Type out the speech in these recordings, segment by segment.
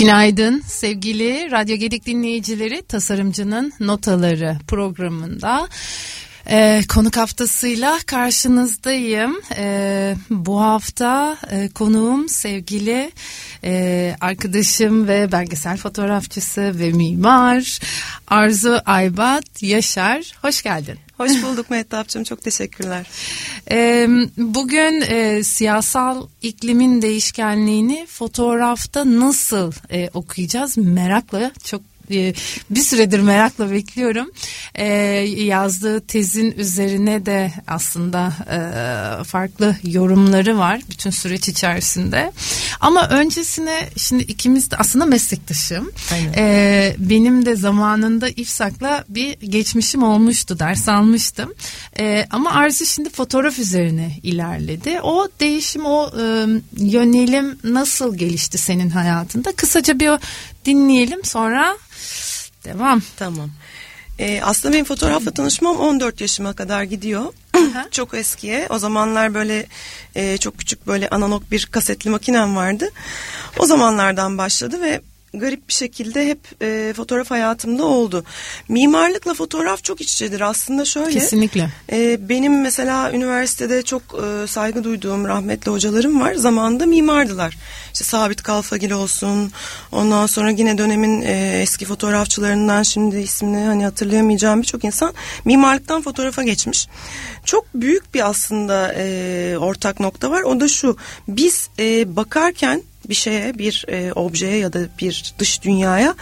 Günaydın sevgili Radyo Gedik dinleyicileri Tasarımcının Notaları programında ee, konuk haftasıyla karşınızdayım. Ee, bu hafta e, konuğum sevgili e, arkadaşım ve belgesel fotoğrafçısı ve mimar Arzu Aybat Yaşar. Hoş geldin. Hoş bulduk Mehtapçığım çok teşekkürler. Ee, bugün e, siyasal iklimin değişkenliğini fotoğrafta nasıl e, okuyacağız merakla çok e, bir süredir merakla bekliyorum. E, yazdığı tezin üzerine de aslında e, farklı yorumları var bütün süreç içerisinde. Ama öncesine şimdi ikimiz de aslında meslektaşım. E, benim de zamanında İFSAK'la bir geçmişim olmuştu, ders almıştım. E, ama Arzu şimdi fotoğraf üzerine ilerledi. O değişim, o e, yönelim nasıl gelişti senin hayatında? Kısaca bir dinleyelim sonra devam. Tamam. Ee, aslında benim fotoğrafla tanışmam 14 yaşıma kadar gidiyor. çok eskiye. O zamanlar böyle e, çok küçük böyle analog bir kasetli makinem vardı. O zamanlardan başladı ve garip bir şekilde hep e, fotoğraf hayatımda oldu. Mimarlıkla fotoğraf çok iç içedir aslında şöyle. Kesinlikle. E, benim mesela üniversitede çok e, saygı duyduğum rahmetli hocalarım var. Zamanında mimardılar. İşte Sabit Kalfagil olsun. Ondan sonra yine dönemin e, eski fotoğrafçılarından şimdi ismini hani hatırlayamayacağım birçok insan mimarlıktan fotoğrafa geçmiş. Çok büyük bir aslında e, ortak nokta var. O da şu. Biz e, bakarken bir şeye, bir e, objeye ya da bir dış dünyaya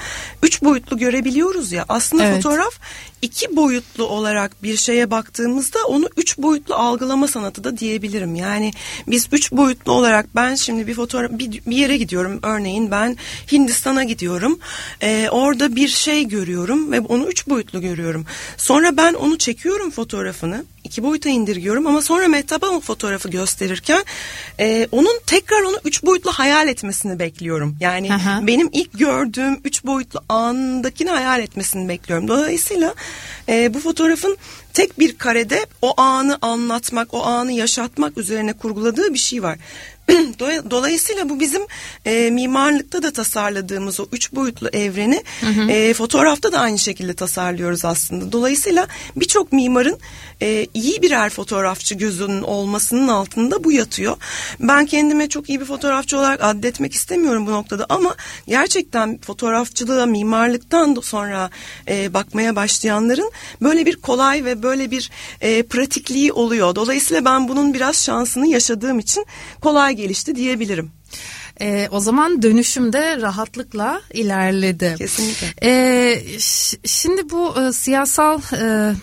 üç boyutlu görebiliyoruz ya. Aslında evet. fotoğraf iki boyutlu olarak bir şeye baktığımızda onu üç boyutlu algılama sanatı da diyebilirim. Yani biz üç boyutlu olarak ben şimdi bir fotoğraf bir, bir yere gidiyorum. Örneğin ben Hindistan'a gidiyorum. Ee, orada bir şey görüyorum ve onu üç boyutlu görüyorum. Sonra ben onu çekiyorum fotoğrafını iki boyuta indirgiyorum ama sonra Mehtap'a o fotoğrafı gösterirken e, onun tekrar onu üç boyutlu hayal etmesini bekliyorum. Yani Aha. benim ilk gördüğüm üç boyutlu andakini hayal etmesini bekliyorum. Dolayısıyla e, bu fotoğrafın tek bir karede o anı anlatmak, o anı yaşatmak üzerine kurguladığı bir şey var. Dolayısıyla bu bizim e, mimarlıkta da tasarladığımız o üç boyutlu evreni hı hı. E, fotoğrafta da aynı şekilde tasarlıyoruz aslında. Dolayısıyla birçok mimarın e, iyi birer fotoğrafçı gözünün olmasının altında bu yatıyor. Ben kendime çok iyi bir fotoğrafçı olarak addetmek istemiyorum bu noktada ama gerçekten fotoğrafçılığa mimarlıktan sonra e, bakmaya başlayanların böyle bir kolay ve böyle bir e, pratikliği oluyor. Dolayısıyla ben bunun biraz şansını yaşadığım için kolay gelişti diyebilirim. E, o zaman dönüşümde rahatlıkla ilerledi. Kesinlikle. E, şimdi bu e, siyasal e,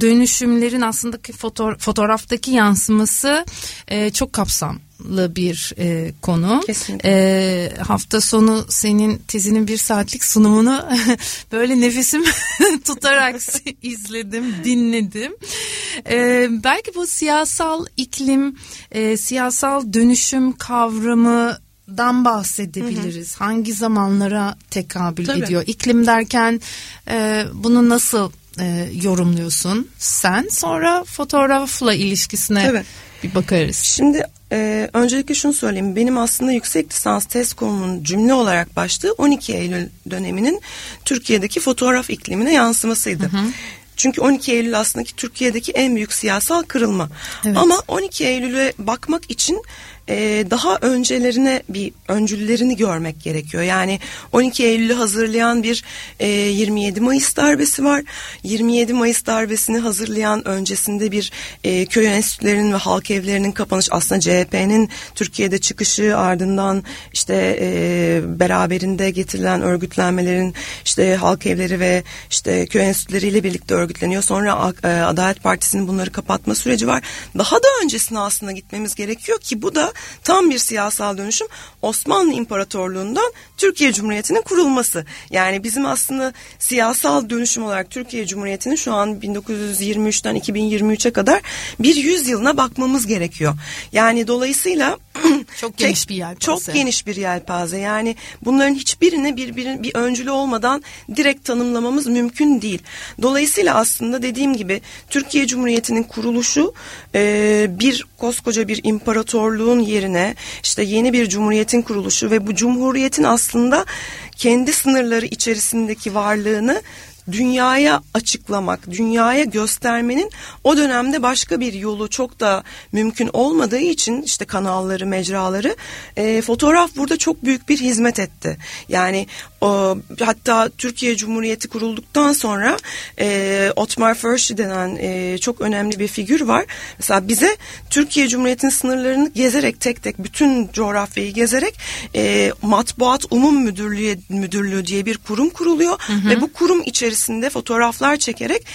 dönüşümlerin aslında foto, fotoğraftaki yansıması e, çok kapsamlı bir e, konu. Kesinlikle. E, hafta sonu senin tezinin bir saatlik sunumunu böyle nefesim tutarak izledim, dinledim. E, belki bu siyasal iklim, e, siyasal dönüşüm kavramı dan bahsedebiliriz. Hı hı. Hangi zamanlara tekabül Tabii. ediyor? İklim derken e, bunu nasıl e, yorumluyorsun sen. Sonra fotoğrafla ilişkisine Tabii. bir bakarız. Şimdi e, öncelikle şunu söyleyeyim. Benim aslında yüksek lisans test konumunun cümle olarak başlığı 12 Eylül döneminin Türkiye'deki fotoğraf iklimine yansımasıydı. Hı hı. Çünkü 12 Eylül aslında Türkiye'deki en büyük siyasal kırılma. Evet. Ama 12 Eylül'e bakmak için e, daha öncelerine bir öncüllerini görmek gerekiyor. Yani 12 Eylül'ü hazırlayan bir e, 27 Mayıs darbesi var. 27 Mayıs darbesini hazırlayan öncesinde bir e, köy enstitülerinin ve halk evlerinin kapanış aslında CHP'nin Türkiye'de çıkışı ardından işte e, beraberinde getirilen örgütlenmelerin işte halk evleri ve işte köy enstitüleriyle birlikte örgütleniyor. Sonra e, Adalet Partisi'nin bunları kapatma süreci var. Daha da öncesine aslında gitmemiz gerekiyor ki bu da tam bir siyasal dönüşüm Osmanlı İmparatorluğu'ndan Türkiye Cumhuriyeti'nin kurulması. Yani bizim aslında siyasal dönüşüm olarak Türkiye Cumhuriyeti'nin şu an 1923'ten 2023'e kadar bir yüzyılına bakmamız gerekiyor. Yani dolayısıyla çok geniş bir yelpaze. Çok geniş bir yelpaze. Yani bunların hiçbirine bir, bir, bir öncülü olmadan direkt tanımlamamız mümkün değil. Dolayısıyla aslında dediğim gibi Türkiye Cumhuriyeti'nin kuruluşu e, bir koskoca bir imparatorluğun yerine işte yeni bir cumhuriyetin kuruluşu ve bu cumhuriyetin aslında kendi sınırları içerisindeki varlığını dünyaya açıklamak, dünyaya göstermenin o dönemde başka bir yolu çok da mümkün olmadığı için işte kanalları, mecraları e, fotoğraf burada çok büyük bir hizmet etti. Yani o, hatta Türkiye Cumhuriyeti kurulduktan sonra e, Otmar Förşi denen e, çok önemli bir figür var. Mesela bize Türkiye Cumhuriyeti'nin sınırlarını gezerek tek tek bütün coğrafyayı gezerek e, Matbuat Umum Müdürlüğü, Müdürlüğü diye bir kurum kuruluyor hı hı. ve bu kurum içerisinde fotoğraflar çekerek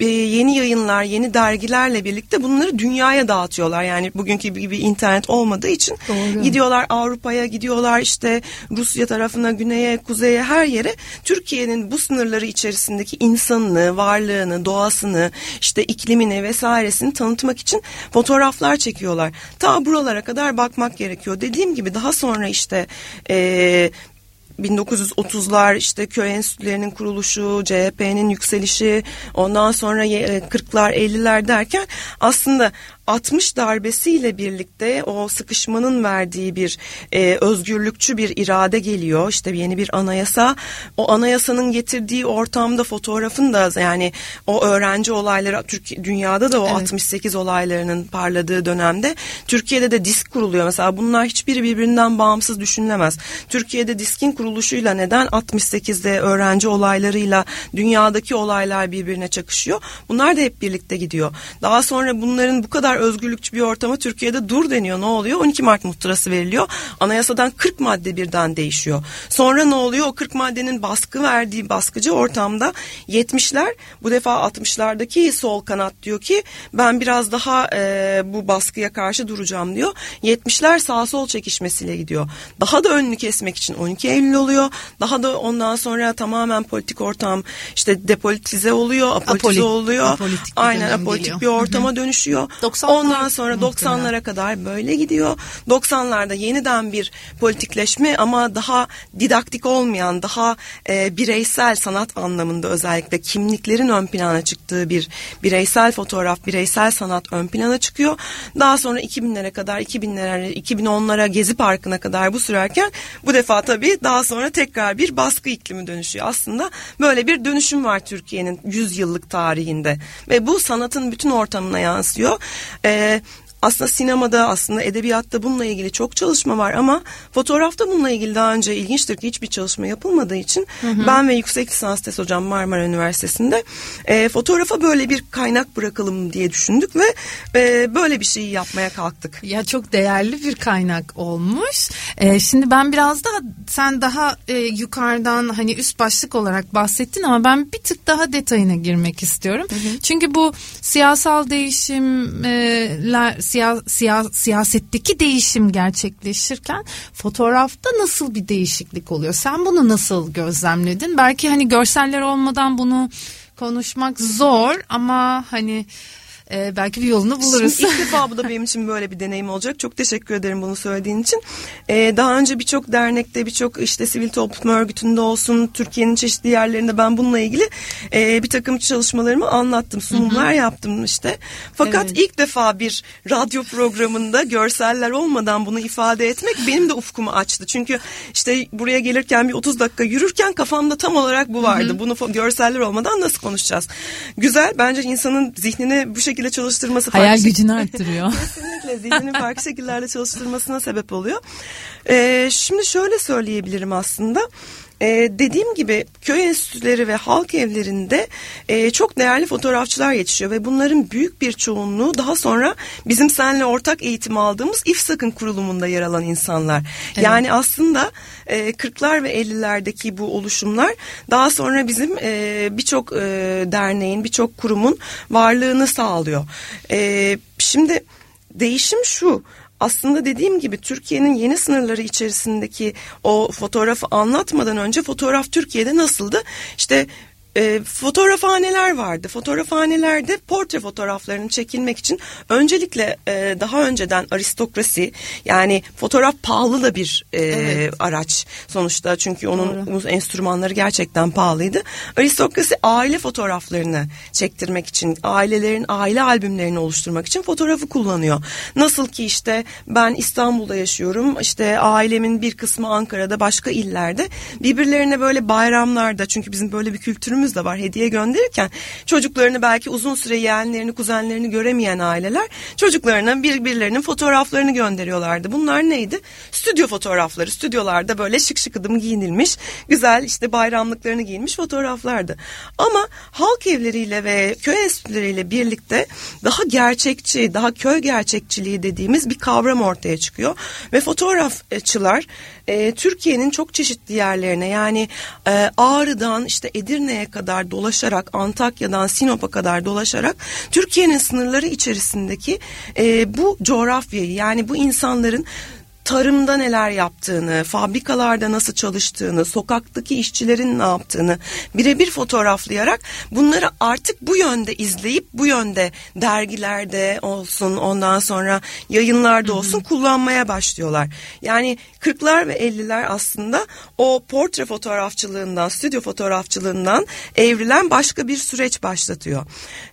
e, yeni yayınlar, yeni dergilerle birlikte bunları dünyaya dağıtıyorlar. Yani bugünkü gibi internet olmadığı için Doğru. gidiyorlar Avrupa'ya, gidiyorlar işte Rusya tarafına, güneye, kuzeye her yere Türkiye'nin bu sınırları içerisindeki insanını, varlığını, doğasını, işte iklimini vesairesini tanıtmak için fotoğraflar çekiyorlar. Ta buralara kadar bakmak gerekiyor. Dediğim gibi daha sonra işte e, 1930'lar işte köy enstitülerinin kuruluşu, CHP'nin yükselişi, ondan sonra 40'lar 50'ler derken aslında 60 darbesiyle birlikte o sıkışmanın verdiği bir e, özgürlükçü bir irade geliyor. İşte yeni bir anayasa. O anayasanın getirdiği ortamda fotoğrafın da yani o öğrenci olayları Türkiye dünyada da o evet. 68 olaylarının parladığı dönemde Türkiye'de de disk kuruluyor. Mesela bunlar hiçbiri birbirinden bağımsız düşünülemez. Türkiye'de diskin kuruluşuyla neden 68'de öğrenci olaylarıyla dünyadaki olaylar birbirine çakışıyor? Bunlar da hep birlikte gidiyor. Daha sonra bunların bu kadar özgürlükçü bir ortama Türkiye'de dur deniyor. Ne oluyor? 12 Mart muhtırası veriliyor. Anayasadan 40 madde birden değişiyor. Sonra ne oluyor? O 40 maddenin baskı verdiği baskıcı ortamda 70'ler bu defa 60'lardaki sol kanat diyor ki ben biraz daha e, bu baskıya karşı duracağım diyor. 70'ler sağ sol çekişmesiyle gidiyor. Daha da önünü kesmek için 12 Eylül oluyor. Daha da ondan sonra tamamen politik ortam işte depolitize oluyor, apolitize Apolit, oluyor. Apolitik Aynen apolitik geliyor. bir ortama dönüşüyor. 90 Ondan sonra 90'lara kadar böyle gidiyor. 90'larda yeniden bir politikleşme ama daha didaktik olmayan, daha e, bireysel sanat anlamında özellikle kimliklerin ön plana çıktığı bir bireysel fotoğraf, bireysel sanat ön plana çıkıyor. Daha sonra 2000'lere kadar, 2000'lere, 2010'lara Gezi Parkı'na kadar bu sürerken bu defa tabii daha sonra tekrar bir baskı iklimi dönüşüyor. Aslında böyle bir dönüşüm var Türkiye'nin 100 yıllık tarihinde ve bu sanatın bütün ortamına yansıyor. 诶 aslında sinemada aslında edebiyatta bununla ilgili çok çalışma var ama fotoğrafta bununla ilgili daha önce ilginçtir ki hiçbir çalışma yapılmadığı için hı hı. ben ve yüksek lisans tez hocam Marmara Üniversitesi'nde e, fotoğrafa böyle bir kaynak bırakalım diye düşündük ve e, böyle bir şeyi yapmaya kalktık. Ya çok değerli bir kaynak olmuş. E, şimdi ben biraz daha sen daha e, yukarıdan hani üst başlık olarak bahsettin ama ben bir tık daha detayına girmek istiyorum. Hı hı. Çünkü bu siyasal değişimler siya, siya, siyasetteki değişim gerçekleşirken fotoğrafta nasıl bir değişiklik oluyor? Sen bunu nasıl gözlemledin? Belki hani görseller olmadan bunu konuşmak zor ama hani e, belki bir yolunu buluruz. Şimdi ilk defa bu da benim için böyle bir deneyim olacak. Çok teşekkür ederim bunu söylediğin için. E, daha önce birçok dernekte, birçok işte sivil toplum örgütünde olsun, Türkiye'nin çeşitli yerlerinde ben bununla ilgili e, bir takım çalışmalarımı anlattım, sunumlar Hı-hı. yaptım işte. Fakat evet. ilk defa bir radyo programında görseller olmadan bunu ifade etmek benim de ufkumu açtı. Çünkü işte buraya gelirken bir 30 dakika yürürken kafamda tam olarak bu vardı. Hı-hı. Bunu görseller olmadan nasıl konuşacağız? Güzel. Bence insanın zihnini bu şekilde şekilde çalıştırması hayal farklı gücünü arttırıyor. Kesinlikle zihnini farklı şekillerde çalıştırmasına sebep oluyor. Ee, şimdi şöyle söyleyebilirim aslında. Ee, dediğim gibi köy enstitüleri ve halk evlerinde e, çok değerli fotoğrafçılar yetişiyor ve bunların büyük bir çoğunluğu daha sonra bizim seninle ortak eğitim aldığımız İFSAK'ın kurulumunda yer alan insanlar. Evet. Yani aslında e, 40'lar ve 50'lerdeki bu oluşumlar daha sonra bizim e, birçok e, derneğin, birçok kurumun varlığını sağlıyor. E, şimdi değişim şu aslında dediğim gibi Türkiye'nin yeni sınırları içerisindeki o fotoğrafı anlatmadan önce fotoğraf Türkiye'de nasıldı? İşte e, fotoğrafhaneler vardı. Fotoğrafhanelerde portre fotoğraflarını çekilmek için öncelikle e, daha önceden aristokrasi yani fotoğraf pahalı da bir e, evet. araç sonuçta çünkü onun Doğru. enstrümanları gerçekten pahalıydı. Aristokrasi aile fotoğraflarını çektirmek için ailelerin aile albümlerini oluşturmak için fotoğrafı kullanıyor. Nasıl ki işte ben İstanbul'da yaşıyorum işte ailemin bir kısmı Ankara'da başka illerde birbirlerine böyle bayramlarda çünkü bizim böyle bir kültürümüz kültürümüz de var. Hediye gönderirken çocuklarını belki uzun süre yeğenlerini, kuzenlerini göremeyen aileler çocuklarına birbirlerinin fotoğraflarını gönderiyorlardı. Bunlar neydi? Stüdyo fotoğrafları. Stüdyolarda böyle şık şık adım giyinilmiş, güzel işte bayramlıklarını giyinmiş fotoğraflardı. Ama halk evleriyle ve köy enstitüleriyle birlikte daha gerçekçi, daha köy gerçekçiliği dediğimiz bir kavram ortaya çıkıyor. Ve fotoğrafçılar e, Türkiye'nin çok çeşitli yerlerine yani e, Ağrı'dan işte Edirne'ye kadar dolaşarak Antakya'dan Sinop'a kadar dolaşarak Türkiye'nin sınırları içerisindeki e, bu coğrafyayı yani bu insanların tarımda neler yaptığını, fabrikalarda nasıl çalıştığını, sokaktaki işçilerin ne yaptığını birebir fotoğraflayarak bunları artık bu yönde izleyip bu yönde dergilerde olsun ondan sonra yayınlarda olsun kullanmaya başlıyorlar. Yani 40'lar ve 50'ler aslında o portre fotoğrafçılığından, stüdyo fotoğrafçılığından evrilen başka bir süreç başlatıyor.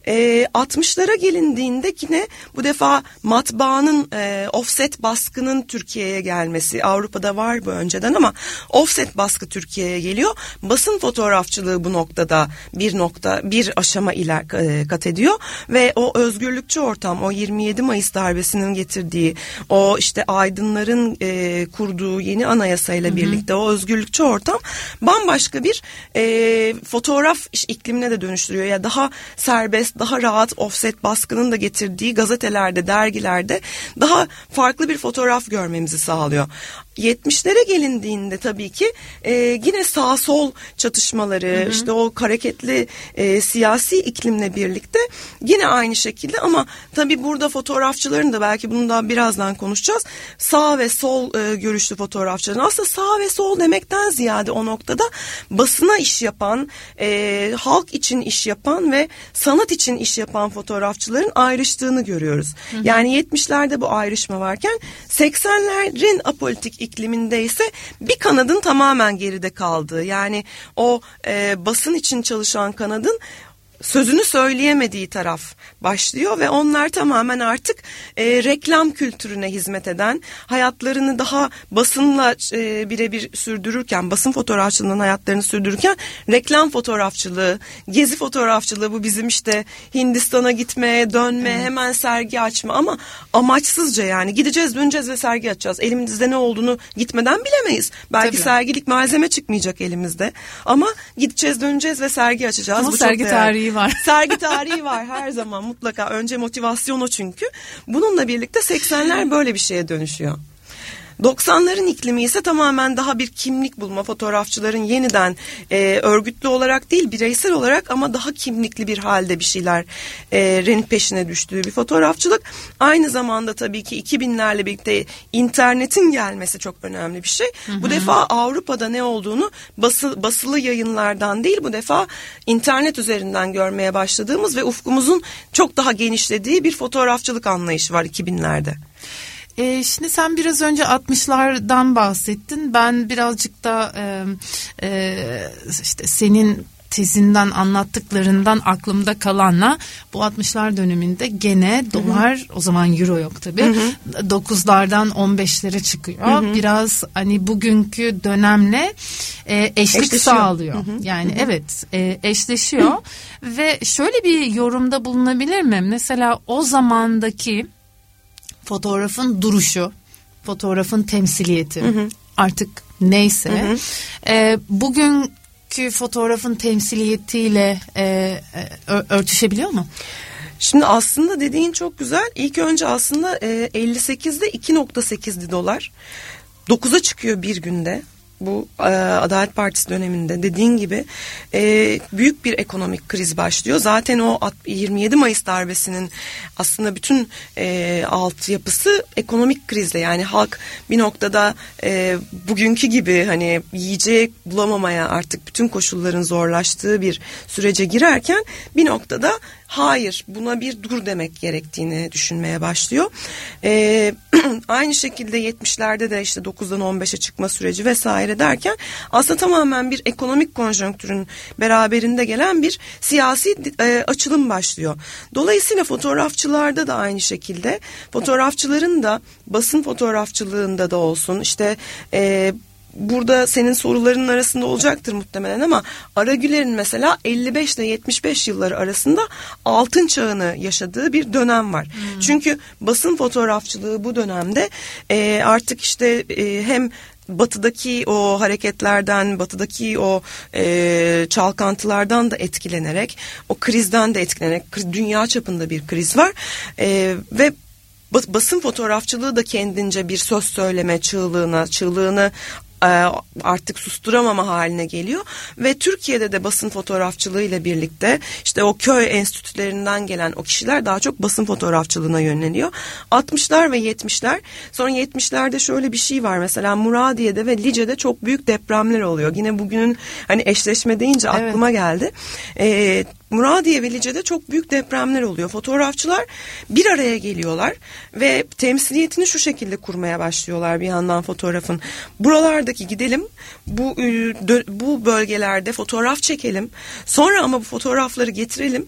E, 60'lara gelindiğinde yine bu defa matbaanın e, offset baskının Türkiye'ye gelmesi Avrupa'da var bu önceden ama offset baskı Türkiye'ye geliyor. Basın fotoğrafçılığı bu noktada bir nokta bir aşama iler e, kat ediyor ve o özgürlükçü ortam o 27 Mayıs darbesinin getirdiği o işte aydınların e, kurduğu yeni anayasayla Hı-hı. birlikte o özgürlükçü ortam bambaşka bir e, fotoğraf iklimine de dönüştürüyor ya daha serbest daha rahat offset baskının da getirdiği gazetelerde, dergilerde daha farklı bir fotoğraf görmemizi sağlıyor. 70'lere gelindiğinde tabii ki e, yine sağ sol çatışmaları hı hı. işte o hareketli e, siyasi iklimle birlikte yine aynı şekilde ama tabii burada fotoğrafçıların da belki bunu da birazdan konuşacağız. Sağ ve sol e, görüşlü fotoğrafçıların aslında sağ ve sol demekten ziyade o noktada basına iş yapan, e, halk için iş yapan ve sanat için iş yapan fotoğrafçıların ayrıştığını görüyoruz. Hı hı. Yani 70'lerde bu ayrışma varken 80'lerin apolitik ikliminde ise bir kanadın tamamen geride kaldığı yani o e, basın için çalışan kanadın sözünü söyleyemediği taraf başlıyor ve onlar tamamen artık e, reklam kültürüne hizmet eden hayatlarını daha basınla e, birebir sürdürürken basın fotoğrafçılığının hayatlarını sürdürürken reklam fotoğrafçılığı gezi fotoğrafçılığı bu bizim işte Hindistan'a gitmeye dönme evet. hemen sergi açma ama amaçsızca yani gideceğiz döneceğiz ve sergi açacağız elimizde ne olduğunu gitmeden bilemeyiz belki Tabii. sergilik malzeme çıkmayacak elimizde ama gideceğiz döneceğiz ve sergi açacağız ama bu sergi çok var. Sergi tarihi var her zaman mutlaka. Önce motivasyon o çünkü. Bununla birlikte 80'ler böyle bir şeye dönüşüyor. 90'ların iklimi ise tamamen daha bir kimlik bulma fotoğrafçıların yeniden e, örgütlü olarak değil bireysel olarak ama daha kimlikli bir halde bir şeyler e, renk peşine düştüğü bir fotoğrafçılık. Aynı zamanda tabii ki 2000'lerle birlikte internetin gelmesi çok önemli bir şey. Hı hı. Bu defa Avrupa'da ne olduğunu bası, basılı yayınlardan değil bu defa internet üzerinden görmeye başladığımız ve ufkumuzun çok daha genişlediği bir fotoğrafçılık anlayışı var 2000'lerde. E, şimdi sen biraz önce 60'lardan bahsettin. Ben birazcık da e, e, işte senin tezinden anlattıklarından aklımda kalanla bu 60'lar döneminde gene dolar hı hı. o zaman euro yok tabi 9'lardan 15'lere çıkıyor. Hı hı. Biraz hani bugünkü dönemle e, eşlik sağlıyor. Hı hı. Yani hı hı. evet e, eşleşiyor hı. ve şöyle bir yorumda bulunabilir mi? Mesela o zamandaki fotoğrafın duruşu, fotoğrafın temsiliyeti hı hı. artık neyse hı hı. E, bugünkü fotoğrafın temsiliyetiyle e, e örtüşebiliyor mu? Şimdi aslında dediğin çok güzel. İlk önce aslında e, 58'de 2.8'di dolar. 9'a çıkıyor bir günde. Bu e, Adalet Partisi döneminde dediğin gibi e, büyük bir ekonomik kriz başlıyor. Zaten o 27 Mayıs darbesinin aslında bütün e, altyapısı ekonomik krizle yani halk bir noktada e, bugünkü gibi hani yiyecek bulamamaya artık bütün koşulların zorlaştığı bir sürece girerken bir noktada hayır buna bir dur demek gerektiğini düşünmeye başlıyor. Ee, aynı şekilde 70'lerde de işte 9'dan 15'e çıkma süreci vesaire derken aslında tamamen bir ekonomik konjonktürün beraberinde gelen bir siyasi e, açılım başlıyor. Dolayısıyla fotoğrafçılarda da aynı şekilde fotoğrafçıların da basın fotoğrafçılığında da olsun işte e, burada senin soruların arasında olacaktır muhtemelen ama Aragüler'in mesela 55 ile 75 yılları arasında altın çağını yaşadığı bir dönem var. Hmm. Çünkü basın fotoğrafçılığı bu dönemde e, artık işte e, hem batıdaki o hareketlerden, batıdaki o e, çalkantılardan da etkilenerek, o krizden de etkilenerek, dünya çapında bir kriz var e, ve basın fotoğrafçılığı da kendince bir söz söyleme çığlığına, çığlığını artık susturamama haline geliyor ve Türkiye'de de basın fotoğrafçılığı ile birlikte işte o köy enstitülerinden gelen o kişiler daha çok basın fotoğrafçılığına yönleniyor. 60'lar ve 70'ler sonra 70'lerde şöyle bir şey var mesela Muradiye'de ve Lice'de çok büyük depremler oluyor. Yine bugünün hani eşleşme deyince evet. aklıma geldi. Ee, Muradiye ve Lice'de çok büyük depremler oluyor. Fotoğrafçılar bir araya geliyorlar ve temsiliyetini şu şekilde kurmaya başlıyorlar bir yandan fotoğrafın. Buralardaki gidelim bu bu bölgelerde fotoğraf çekelim. Sonra ama bu fotoğrafları getirelim.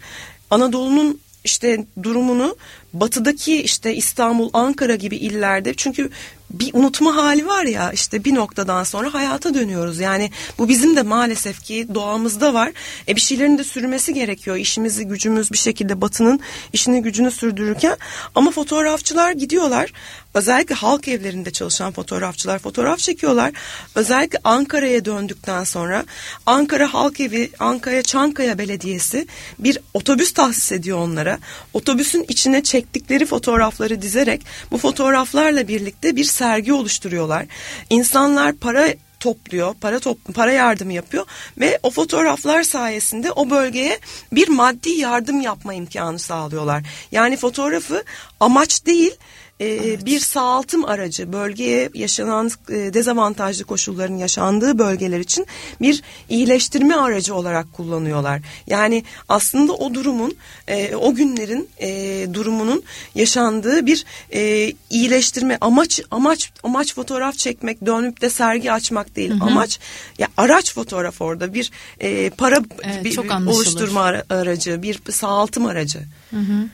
Anadolu'nun işte durumunu batıdaki işte İstanbul, Ankara gibi illerde çünkü bir unutma hali var ya işte bir noktadan sonra hayata dönüyoruz. Yani bu bizim de maalesef ki doğamızda var. E bir şeylerin de sürmesi gerekiyor. İşimizi gücümüz bir şekilde batının işini gücünü sürdürürken ama fotoğrafçılar gidiyorlar. Özellikle halk evlerinde çalışan fotoğrafçılar fotoğraf çekiyorlar. Özellikle Ankara'ya döndükten sonra Ankara Halk Evi, Ankara Çankaya Belediyesi bir otobüs tahsis ediyor onlara. Otobüsün içine çektikleri fotoğrafları dizerek bu fotoğraflarla birlikte bir sergi oluşturuyorlar. İnsanlar para topluyor, para top, para yardımı yapıyor ve o fotoğraflar sayesinde o bölgeye bir maddi yardım yapma imkanı sağlıyorlar. Yani fotoğrafı amaç değil e, evet. bir sağaltım aracı bölgeye yaşanan e, dezavantajlı koşulların yaşandığı bölgeler için bir iyileştirme aracı olarak kullanıyorlar. Yani aslında o durumun e, o günlerin e, durumunun yaşandığı bir e, iyileştirme amaç amaç amaç fotoğraf çekmek dönüp de sergi açmak değil. Hı hı. Amaç ya araç fotoğraf orada bir e, para evet, bir, bir oluşturma aracı, bir sağaltım aracı. Hı hı.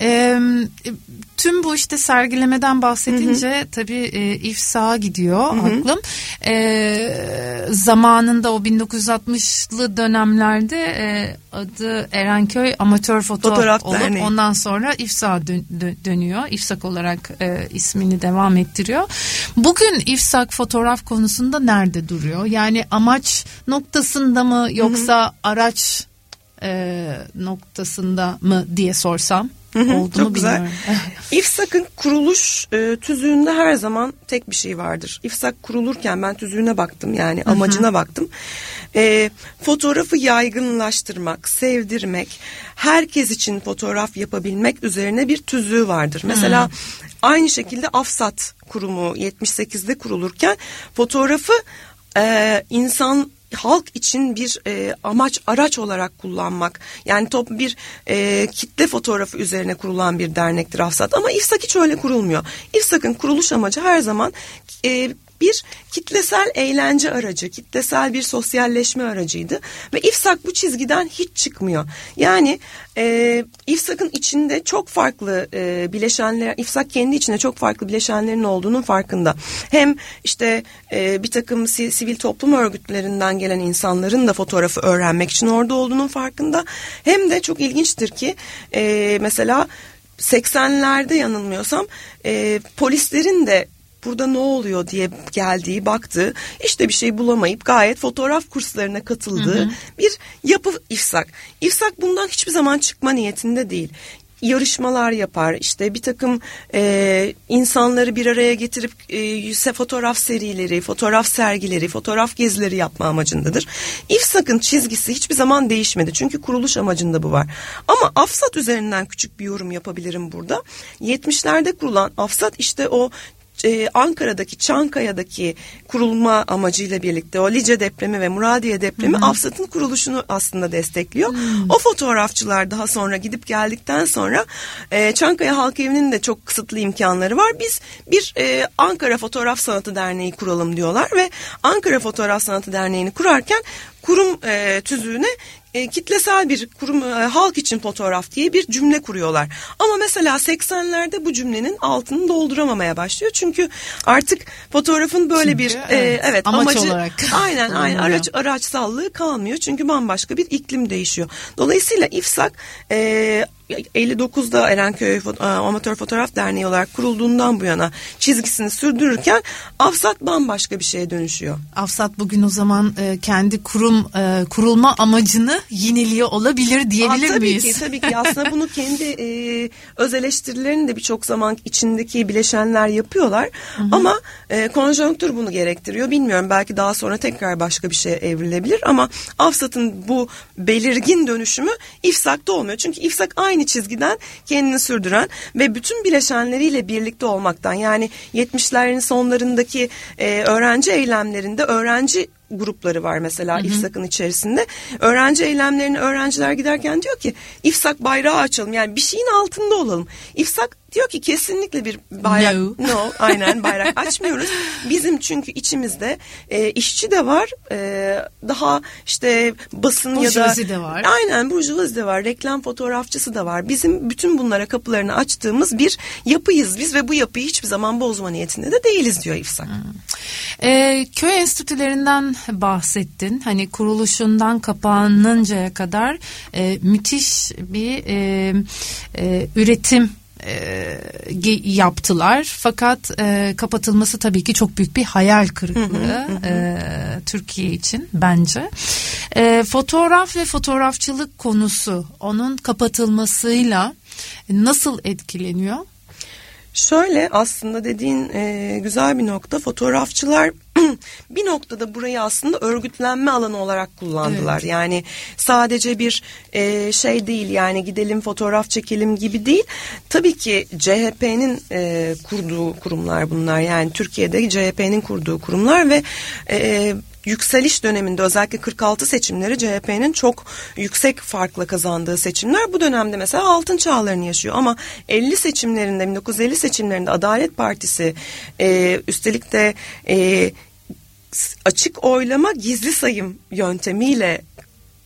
E, tüm bu işte sergilemeden bahsedince hı hı. tabii e, ifsaha gidiyor hı hı. aklım. E, zamanında o 1960'lı dönemlerde e, adı Erenköy Amatör Foto Fotoğraf olup Derneği. ondan sonra ifsa dön, dön, dönüyor. İfsak olarak e, ismini devam ettiriyor. Bugün ifsak fotoğraf konusunda nerede duruyor? Yani amaç noktasında mı yoksa hı hı. araç e, noktasında mı diye sorsam oldu Çok mu güzel. bilmiyorum. İFSAK'ın kuruluş e, tüzüğünde her zaman tek bir şey vardır. İFSAK kurulurken ben tüzüğüne baktım yani amacına baktım. E, fotoğrafı yaygınlaştırmak, sevdirmek, herkes için fotoğraf yapabilmek üzerine bir tüzüğü vardır. Mesela aynı şekilde AFSAT kurumu 78'de kurulurken fotoğrafı e, insan halk için bir e, amaç araç olarak kullanmak yani top bir e, kitle fotoğrafı üzerine kurulan bir dernektir Afsat ama İFSAK hiç öyle kurulmuyor. İFSAK'ın kuruluş amacı her zaman e, bir kitlesel eğlence aracı, kitlesel bir sosyalleşme aracıydı. Ve İFSAK bu çizgiden hiç çıkmıyor. Yani e, İFSAK'ın içinde çok farklı e, bileşenler, İFSAK kendi içinde çok farklı bileşenlerin olduğunun farkında. Hem işte e, bir takım sivil toplum örgütlerinden gelen insanların da fotoğrafı öğrenmek için orada olduğunun farkında. Hem de çok ilginçtir ki e, mesela 80'lerde yanılmıyorsam e, polislerin de burada ne oluyor diye geldiği baktı işte bir şey bulamayıp gayet fotoğraf kurslarına katıldığı hı hı. bir yapı İfsak. İfsak bundan hiçbir zaman çıkma niyetinde değil. yarışmalar yapar. İşte bir takım e, insanları bir araya getirip e, fotoğraf serileri, fotoğraf sergileri, fotoğraf gezileri yapma amacındadır. İFSAK'ın çizgisi hiçbir zaman değişmedi. Çünkü kuruluş amacında bu var. Ama AFSAT üzerinden küçük bir yorum yapabilirim burada. 70'lerde kurulan AFSAT işte o e, Ankara'daki Çankaya'daki kurulma amacıyla birlikte o Lice depremi ve Muradiye depremi Afsat'ın kuruluşunu aslında destekliyor. Hmm. O fotoğrafçılar daha sonra gidip geldikten sonra e, Çankaya Halk Evi'nin de çok kısıtlı imkanları var. Biz bir e, Ankara Fotoğraf Sanatı Derneği kuralım diyorlar ve Ankara Fotoğraf Sanatı Derneği'ni kurarken kurum e, tüzüğüne e, kitlesel bir kurum e, halk için fotoğraf diye bir cümle kuruyorlar. Ama mesela 80'lerde bu cümlenin altını dolduramamaya başlıyor. Çünkü artık fotoğrafın böyle çünkü, bir e, evet, e, evet amaç amacı olarak. aynen aynen araç araçsallığı kalmıyor. Çünkü bambaşka bir iklim değişiyor. Dolayısıyla İFSAK e, 59'da Erenköy e, Amatör Fotoğraf Derneği olarak kurulduğundan bu yana çizgisini sürdürürken Afsat bambaşka bir şeye dönüşüyor. Afsat bugün o zaman e, kendi kurum e, kurulma amacını yineliyor olabilir diyebilir Aa, tabii miyiz? Tabii ki tabii ki aslında bunu kendi e, öz eleştirilerini de birçok zaman içindeki bileşenler yapıyorlar. Hı hı. Ama e, konjonktür bunu gerektiriyor. Bilmiyorum belki daha sonra tekrar başka bir şeye evrilebilir ama Afsat'ın bu belirgin dönüşümü İfsak'ta olmuyor. Çünkü İfsak aynı aynı çizgiden kendini sürdüren ve bütün bileşenleriyle birlikte olmaktan yani 70'lerin sonlarındaki e, öğrenci eylemlerinde öğrenci grupları var mesela hı hı. İFSAK'ın içerisinde. Öğrenci eylemlerini öğrenciler giderken diyor ki İFSAK bayrağı açalım yani bir şeyin altında olalım. İFSAK diyor ki kesinlikle bir bayrak no, no aynen bayrak açmıyoruz. Bizim çünkü içimizde e, işçi de var e, daha işte basın ya da de var. Aynen burjuvazi de var reklam fotoğrafçısı da var. Bizim bütün bunlara kapılarını açtığımız bir yapıyız biz ve bu yapıyı hiçbir zaman bozma niyetinde de değiliz diyor İFSAK. Hmm. E, köy enstitülerinden bahsettin. Hani kuruluşundan kapanıncaya kadar e, müthiş bir e, e, üretim e, yaptılar. Fakat e, kapatılması tabii ki çok büyük bir hayal kırıklığı e, Türkiye için bence. E, fotoğraf ve fotoğrafçılık konusu onun kapatılmasıyla nasıl etkileniyor? Şöyle aslında dediğin e, güzel bir nokta fotoğrafçılar bir noktada burayı aslında örgütlenme alanı olarak kullandılar. Evet. Yani sadece bir e, şey değil yani gidelim fotoğraf çekelim gibi değil. Tabii ki CHP'nin e, kurduğu kurumlar bunlar yani Türkiye'de CHP'nin kurduğu kurumlar ve e, yükseliş döneminde özellikle 46 seçimleri CHP'nin çok yüksek farkla kazandığı seçimler. Bu dönemde mesela altın çağlarını yaşıyor ama 50 seçimlerinde 1950 seçimlerinde Adalet Partisi e, üstelik de e, açık oylama gizli sayım yöntemiyle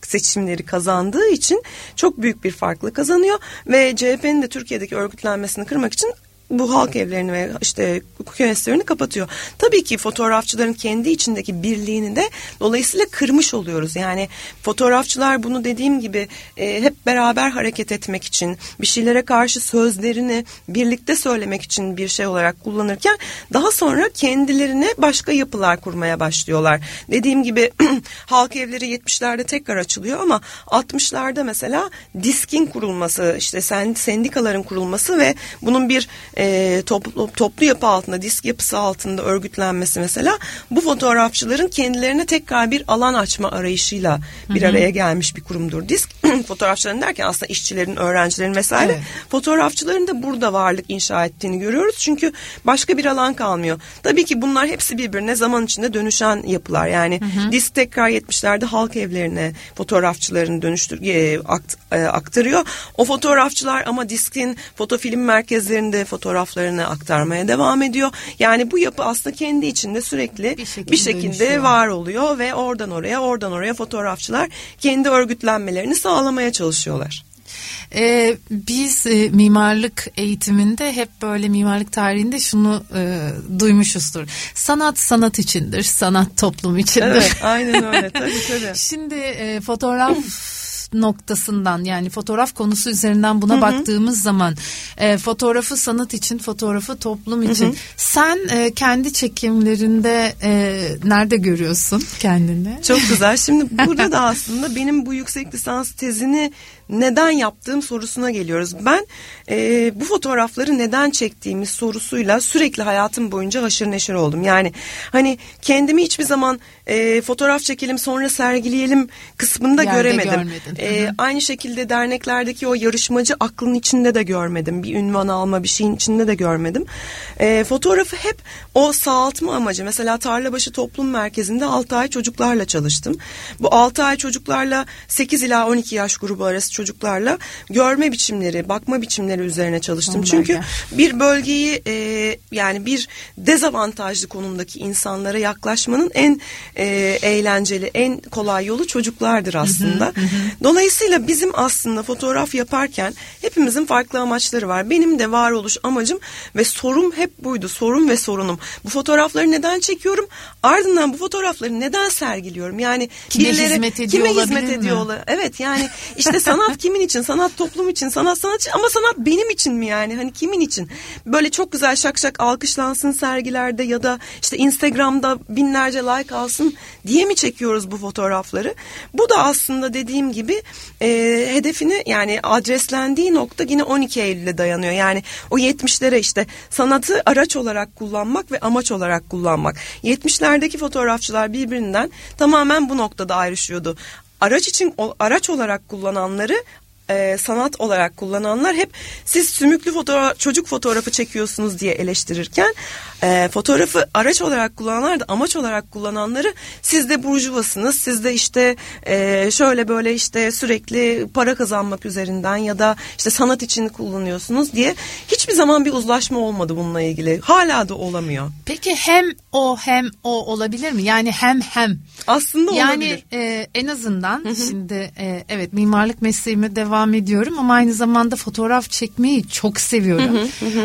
seçimleri kazandığı için çok büyük bir farklı kazanıyor. Ve CHP'nin de Türkiye'deki örgütlenmesini kırmak için bu halk evlerini ve işte hukuk enstitülerini kapatıyor. Tabii ki fotoğrafçıların kendi içindeki birliğini de dolayısıyla kırmış oluyoruz. Yani fotoğrafçılar bunu dediğim gibi e, hep beraber hareket etmek için bir şeylere karşı sözlerini birlikte söylemek için bir şey olarak kullanırken daha sonra kendilerine başka yapılar kurmaya başlıyorlar. Dediğim gibi halk evleri 70'lerde tekrar açılıyor ama 60'larda mesela diskin kurulması işte sendikaların kurulması ve bunun bir e, toplu, toplu yapı altında, disk yapısı altında örgütlenmesi mesela bu fotoğrafçıların kendilerine tekrar bir alan açma arayışıyla bir Hı-hı. araya gelmiş bir kurumdur. Disk fotoğrafçıların derken aslında işçilerin, öğrencilerin vesaire evet. fotoğrafçıların da burada varlık inşa ettiğini görüyoruz. Çünkü başka bir alan kalmıyor. Tabii ki bunlar hepsi birbirine zaman içinde dönüşen yapılar. Yani Hı-hı. disk tekrar 70'lerde halk evlerine fotoğrafçıların dönüştür e, akt, e, aktarıyor. O fotoğrafçılar ama diskin fotofilm merkezlerinde fotoğraf fotoğraflarını aktarmaya devam ediyor. Yani bu yapı aslında kendi içinde sürekli bir şekilde, bir şekilde var oluyor ve oradan oraya oradan oraya fotoğrafçılar kendi örgütlenmelerini sağlamaya çalışıyorlar. Ee, biz e, mimarlık eğitiminde hep böyle mimarlık tarihinde şunu e, duymuşuzdur. Sanat sanat içindir, sanat toplum içindir. Evet, aynen öyle. tabii tabii. Şimdi e, fotoğraf noktasından yani fotoğraf konusu üzerinden buna Hı-hı. baktığımız zaman e, fotoğrafı sanat için fotoğrafı toplum için Hı-hı. sen e, kendi çekimlerinde e, nerede görüyorsun kendini? Çok güzel. Şimdi burada da aslında benim bu yüksek lisans tezini neden yaptığım sorusuna geliyoruz. Ben e, bu fotoğrafları neden çektiğimiz sorusuyla sürekli hayatım boyunca haşır neşir oldum. Yani hani kendimi hiçbir zaman e, fotoğraf çekelim sonra sergileyelim kısmında Yerde göremedim. görmedin. E, aynı şekilde derneklerdeki o yarışmacı aklın içinde de görmedim. Bir ünvan alma bir şeyin içinde de görmedim. E, fotoğrafı hep o sağaltma amacı. Mesela Tarlabaşı Toplum Merkezi'nde 6 ay çocuklarla çalıştım. Bu 6 ay çocuklarla 8 ila 12 yaş grubu arası çocuklarla görme biçimleri, bakma biçimleri üzerine çalıştım. Onlar Çünkü gel. bir bölgeyi e, yani bir dezavantajlı konumdaki insanlara yaklaşmanın en e, eğlenceli, en kolay yolu çocuklardır aslında. Dolayısıyla bizim aslında fotoğraf yaparken hepimizin farklı amaçları var. Benim de varoluş amacım ve sorum hep buydu. Sorum ve sorunum. Bu fotoğrafları neden çekiyorum? Ardından bu fotoğrafları neden sergiliyorum? Yani Kime hizmet ediyor kime hizmet mi? ediyor Evet yani işte sanat kimin için? Sanat toplum için, sanat sanat ama sanat benim için mi yani? Hani kimin için? Böyle çok güzel şak şak alkışlansın sergilerde ya da işte Instagram'da binlerce like alsın diye mi çekiyoruz bu fotoğrafları? Bu da aslında dediğim gibi e, hedefini yani adreslendiği nokta yine 12 Eylül'e dayanıyor. Yani o 70'lere işte sanatı araç olarak kullanmak ve amaç olarak kullanmak. 70'lerdeki fotoğrafçılar birbirinden tamamen bu noktada ayrışıyordu. Araç için araç olarak kullananları e, sanat olarak kullananlar hep siz sümüklü fotoğraf, çocuk fotoğrafı çekiyorsunuz diye eleştirirken e, fotoğrafı araç olarak kullananlar da amaç olarak kullananları siz de burjuvasınız siz de işte e, şöyle böyle işte sürekli para kazanmak üzerinden ya da işte sanat için kullanıyorsunuz diye hiçbir zaman bir uzlaşma olmadı bununla ilgili hala da olamıyor Peki hem o hem o olabilir mi? Yani hem hem. aslında Yani olabilir. e, en azından şimdi e, evet mimarlık mesleğime devam ediyorum ama aynı zamanda fotoğraf çekmeyi çok seviyorum.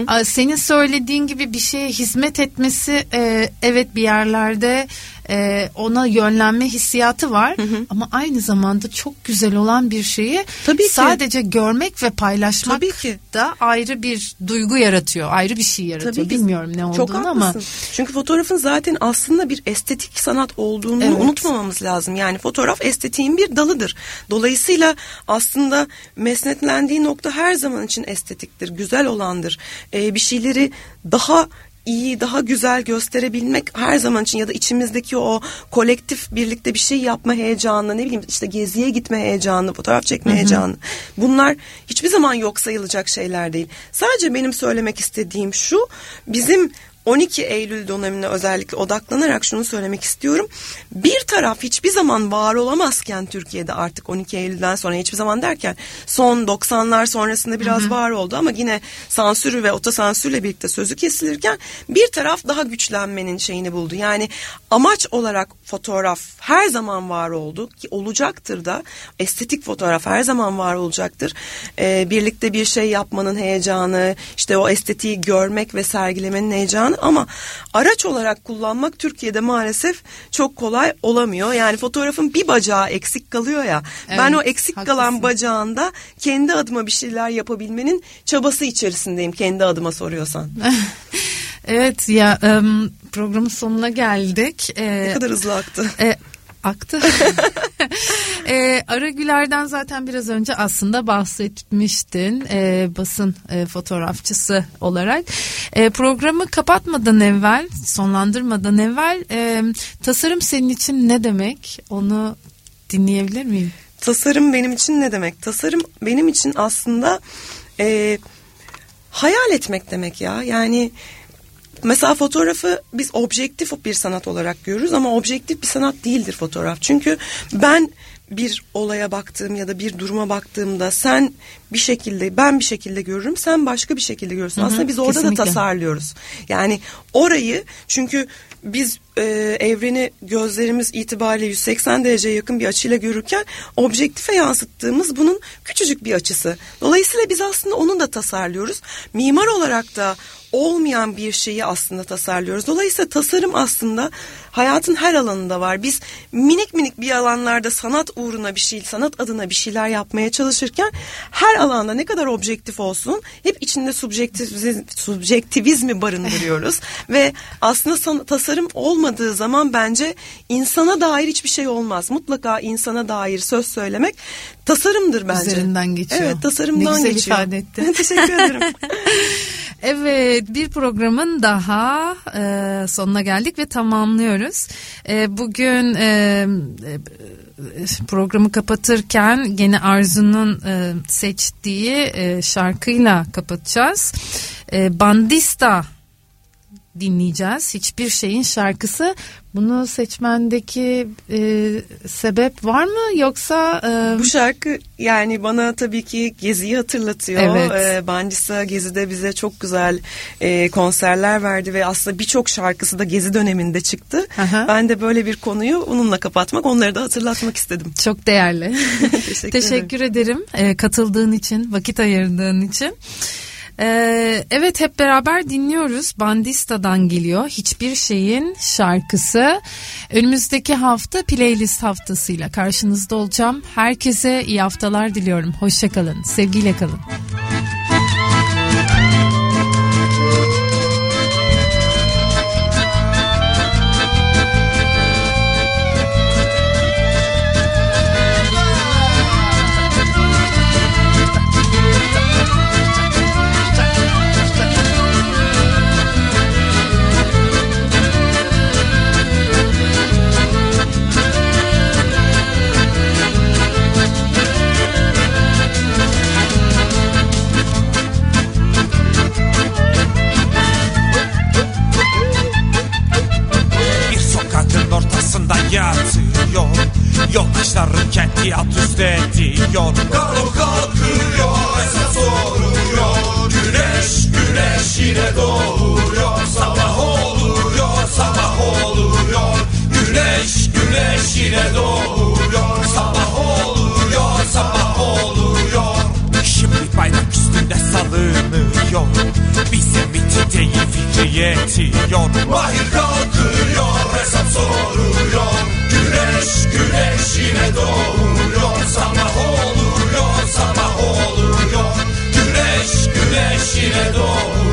Aa, Senin söylediğin gibi bir şeye hizmet etmesi e, evet bir yerlerde e, ona yönlenme hissiyatı var ama aynı zamanda çok güzel olan bir şeyi Tabii ki. sadece görmek ve paylaşmak Tabii ki. da ayrı bir duygu yaratıyor. Ayrı bir şey yaratıyor. Tabii ki. Bilmiyorum ne olduğunu Çok ama Çünkü fotoğrafın zaten aslında bir estetik sanat olduğunu Evet. unutmamamız lazım. Yani fotoğraf estetiğin bir dalıdır. Dolayısıyla aslında mesnetlendiği nokta her zaman için estetiktir, güzel olandır. Ee, bir şeyleri daha iyi, daha güzel gösterebilmek her zaman için ya da içimizdeki o kolektif birlikte bir şey yapma heyecanı, ne bileyim işte geziye gitme heyecanı, fotoğraf çekme heyecanı. Bunlar hiçbir zaman yok sayılacak şeyler değil. Sadece benim söylemek istediğim şu, bizim 12 Eylül dönemine özellikle odaklanarak şunu söylemek istiyorum. Bir taraf hiçbir zaman var olamazken Türkiye'de artık 12 Eylül'den sonra hiçbir zaman derken son 90'lar sonrasında biraz var oldu ama yine sansür ve otosansürle birlikte sözü kesilirken bir taraf daha güçlenmenin şeyini buldu. Yani amaç olarak fotoğraf her zaman var oldu ki olacaktır da estetik fotoğraf her zaman var olacaktır. Ee, birlikte bir şey yapmanın heyecanı işte o estetiği görmek ve sergilemenin heyecanı ama araç olarak kullanmak Türkiye'de maalesef çok kolay olamıyor. Yani fotoğrafın bir bacağı eksik kalıyor ya. ben Evet, o eksik haklısın. kalan bacağında kendi adıma bir şeyler yapabilmenin çabası içerisindeyim kendi adıma soruyorsan. Evet ya programın sonuna geldik. ne Ee, kadar hızlı aktı. e, aktı. e, Ara Güler'den zaten biraz önce aslında bahsetmiştin e, basın e, fotoğrafçısı olarak. E, programı kapatmadan evvel, sonlandırmadan evvel e, tasarım senin için ne demek onu dinleyebilir miyim? Tasarım benim için ne demek? Tasarım benim için aslında e, hayal etmek demek ya. Yani mesela fotoğrafı biz objektif bir sanat olarak görürüz ama objektif bir sanat değildir fotoğraf. Çünkü ben bir olaya baktığım ya da bir duruma baktığımda sen bir şekilde ben bir şekilde görürüm sen başka bir şekilde görürsün. Hı hı, Aslında biz orada kesinlikle. da tasarlıyoruz. Yani orayı çünkü biz e, evreni gözlerimiz itibariyle 180 dereceye yakın bir açıyla görürken objektife yansıttığımız bunun küçücük bir açısı. Dolayısıyla biz aslında onu da tasarlıyoruz. Mimar olarak da olmayan bir şeyi aslında tasarlıyoruz. Dolayısıyla tasarım aslında hayatın her alanında var. Biz minik minik bir alanlarda sanat uğruna bir şey, sanat adına bir şeyler yapmaya çalışırken her alanda ne kadar objektif olsun hep içinde subjektivizm, subjektivizmi barındırıyoruz. Ve aslında san, tasarım olmadığı zaman bence insana dair hiçbir şey olmaz. Mutlaka insana dair söz söylemek tasarımdır bence. Üzerinden geçiyor. Evet tasarımdan ne güzel geçiyor. ifade etti. Teşekkür ederim. Evet bir programın daha e, sonuna geldik ve tamamlıyoruz. E, bugün e, e, programı kapatırken gene Arzu'nun e, seçtiği e, şarkıyla kapatacağız. E, Bandista dinleyeceğiz. Hiçbir şeyin şarkısı. Bunu seçmendeki e, sebep var mı yoksa? E... Bu şarkı yani bana tabii ki Gezi'yi hatırlatıyor. Evet. E, Bandisa Gezi'de bize çok güzel e, konserler verdi ve aslında birçok şarkısı da Gezi döneminde çıktı. Aha. Ben de böyle bir konuyu onunla kapatmak, onları da hatırlatmak istedim. Çok değerli. Teşekkür, Teşekkür ederim e, katıldığın için, vakit ayırdığın için. Ee, evet hep beraber dinliyoruz. Bandista'dan geliyor. Hiçbir şeyin şarkısı. Önümüzdeki hafta playlist haftasıyla karşınızda olacağım. Herkese iyi haftalar diliyorum. Hoşçakalın. Sevgiyle kalın. Bir Yoldaşların kenti at üst ediyor Karo kalkıyor esas soruyor. Güneş güneş yine doğuyor. Sabah oluyor sabah oluyor. Güneş güneş yine doğuyor. Sabah oluyor sabah oluyor. Şimdi bayrak üstünde salınıyor. Bize miti değil fikri yetiyor. Mahir kalkıyor hesap soruyor Güneş güneş yine doğuyor. Sabah oluyor sabah oluyor. Güneş güneş yine doğuyor.